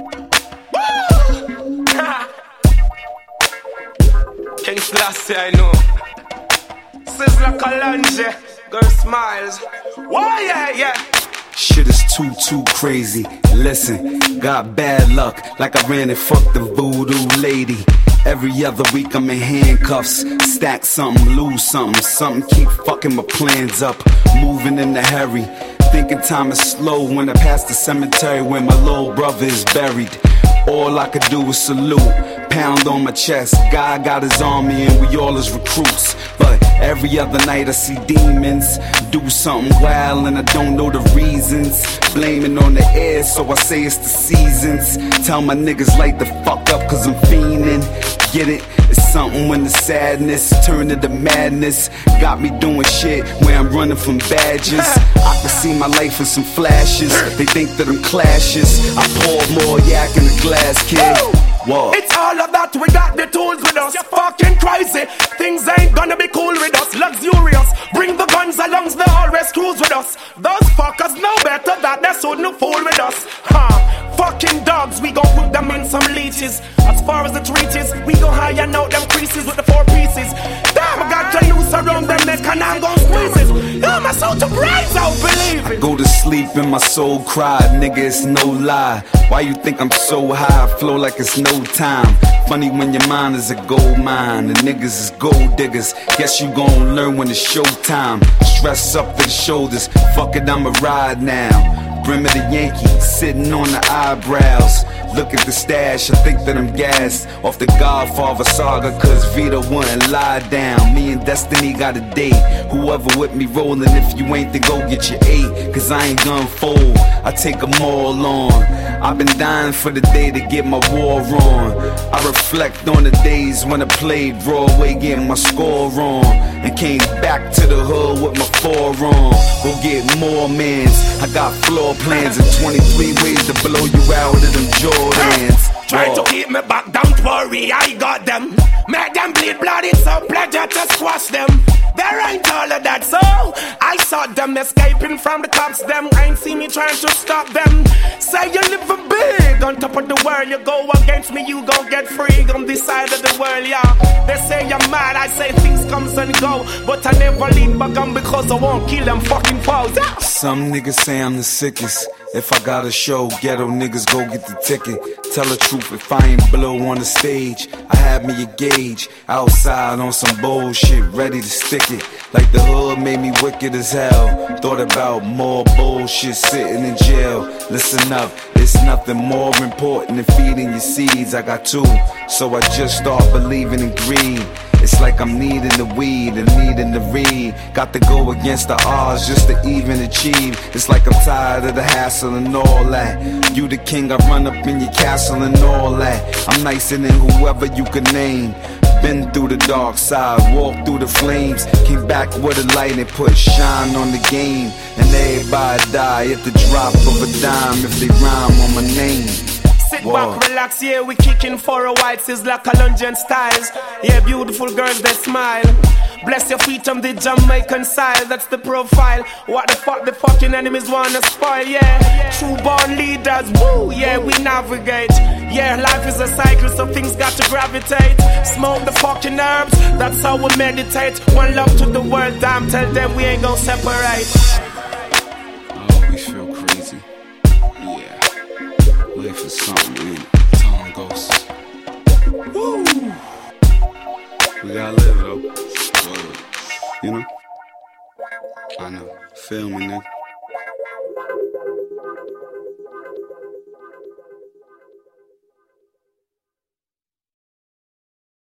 King Selassie, I know. Sizzla Kalonji, girl smiles. Why, yeah, yeah. Shit is too, too crazy. Listen, got bad luck, like I ran and fucked the voodoo lady. Every other week I'm in handcuffs. Stack something, lose something. Something keep fucking my plans up. Moving in a hurry. Thinking time is slow when I pass the cemetery where my little brother is buried. All I could do was salute, pound on my chest. God got his army and we all his recruits. But every other night I see demons do something wild and I don't know the reasons. Blaming on the air, so I say it's the seasons. Tell my niggas light the fuck up cause I'm fiending. Get it? Something when the sadness turned into madness. Got me doing shit where I'm running from badges. I can see my life in some flashes. They think that I'm clashes. I pour more yak in the glass, kid. Whoa. It's all of that, we got the tools with us. You're Fucking crazy. Things ain't gonna be cool with us. Luxurious. Bring the guns along, they always cruise with us. Those fuckers know better that they shouldn't fool with us. Huh. Fucking dogs, we gon' put them in some leeches. My soul to rise out, believe it. Go to sleep and my soul cry, nigga, it's no lie. Why you think I'm so high? I flow like it's no time. Funny when your mind is a gold mine, the niggas is gold diggers. Guess you gon' learn when it's showtime. Stress up the shoulders, fuck it, I'ma ride now. Brim of the Yankee, sitting on the eyebrows. Look at the stash, I think that I'm gassed off the Godfather saga. Cause Vito wouldn't lie down. Me and Destiny got a date. Whoever with me rolling, if you ain't, then go get your eight. Cause I ain't gonna fold, I take them all on. I've been dying for the day to get my war on. I reflect on the days when I played Broadway, getting my score on. And came back to the hood with my forearm. Go get more mans. I got floor plans and 23 ways to blow you out of them Jordans. Try to keep me back, don't worry, I got them. Make them bleed blood, it's a pleasure to squash them. There ain't all of that, so I saw them escaping from the cops. Them ain't see me trying to stop them. Say you live a big on top of the world, you go against me, you gon' get free on this side of the world, yeah. They say you're mad, I say things comes and go, but I never leave my gun because I won't kill them fucking foes. Yeah. Some niggas say I'm the sickest. If I got a show, ghetto niggas go get the ticket. Tell the truth, if I ain't blow on the stage, I have me a gauge. Outside on some bullshit, ready to stick it. Like the hood made me wicked as hell. Thought about more bullshit sitting in jail. Listen up, it's nothing more important than feeding your seeds. I got two, so I just start believing in greed. It's like I'm needing the weed and needing the read. Got to go against the odds just to even achieve. It's like I'm tired of the hassle and all that. You the king, I run up in your castle and all that. I'm nicer than whoever you can name. Been through the dark side, walked through the flames. Came back with a light and put shine on the game. And everybody die at the drop of a dime if they rhyme on my name. Sit Whoa. back, relax, yeah, we kicking for a white sizzler, Colombian styles. Yeah, beautiful girls, they smile. Bless your feet on the Jamaican style, that's the profile. What the fuck the fucking enemies wanna spoil, yeah. True born leaders, woo, yeah, we navigate. Yeah, life is a cycle, so things got to gravitate. Smoke the fucking herbs, that's how we meditate. One love to the world, damn, tell them we ain't gonna separate. We gotta live though. You know? I know. Feel me, nigga.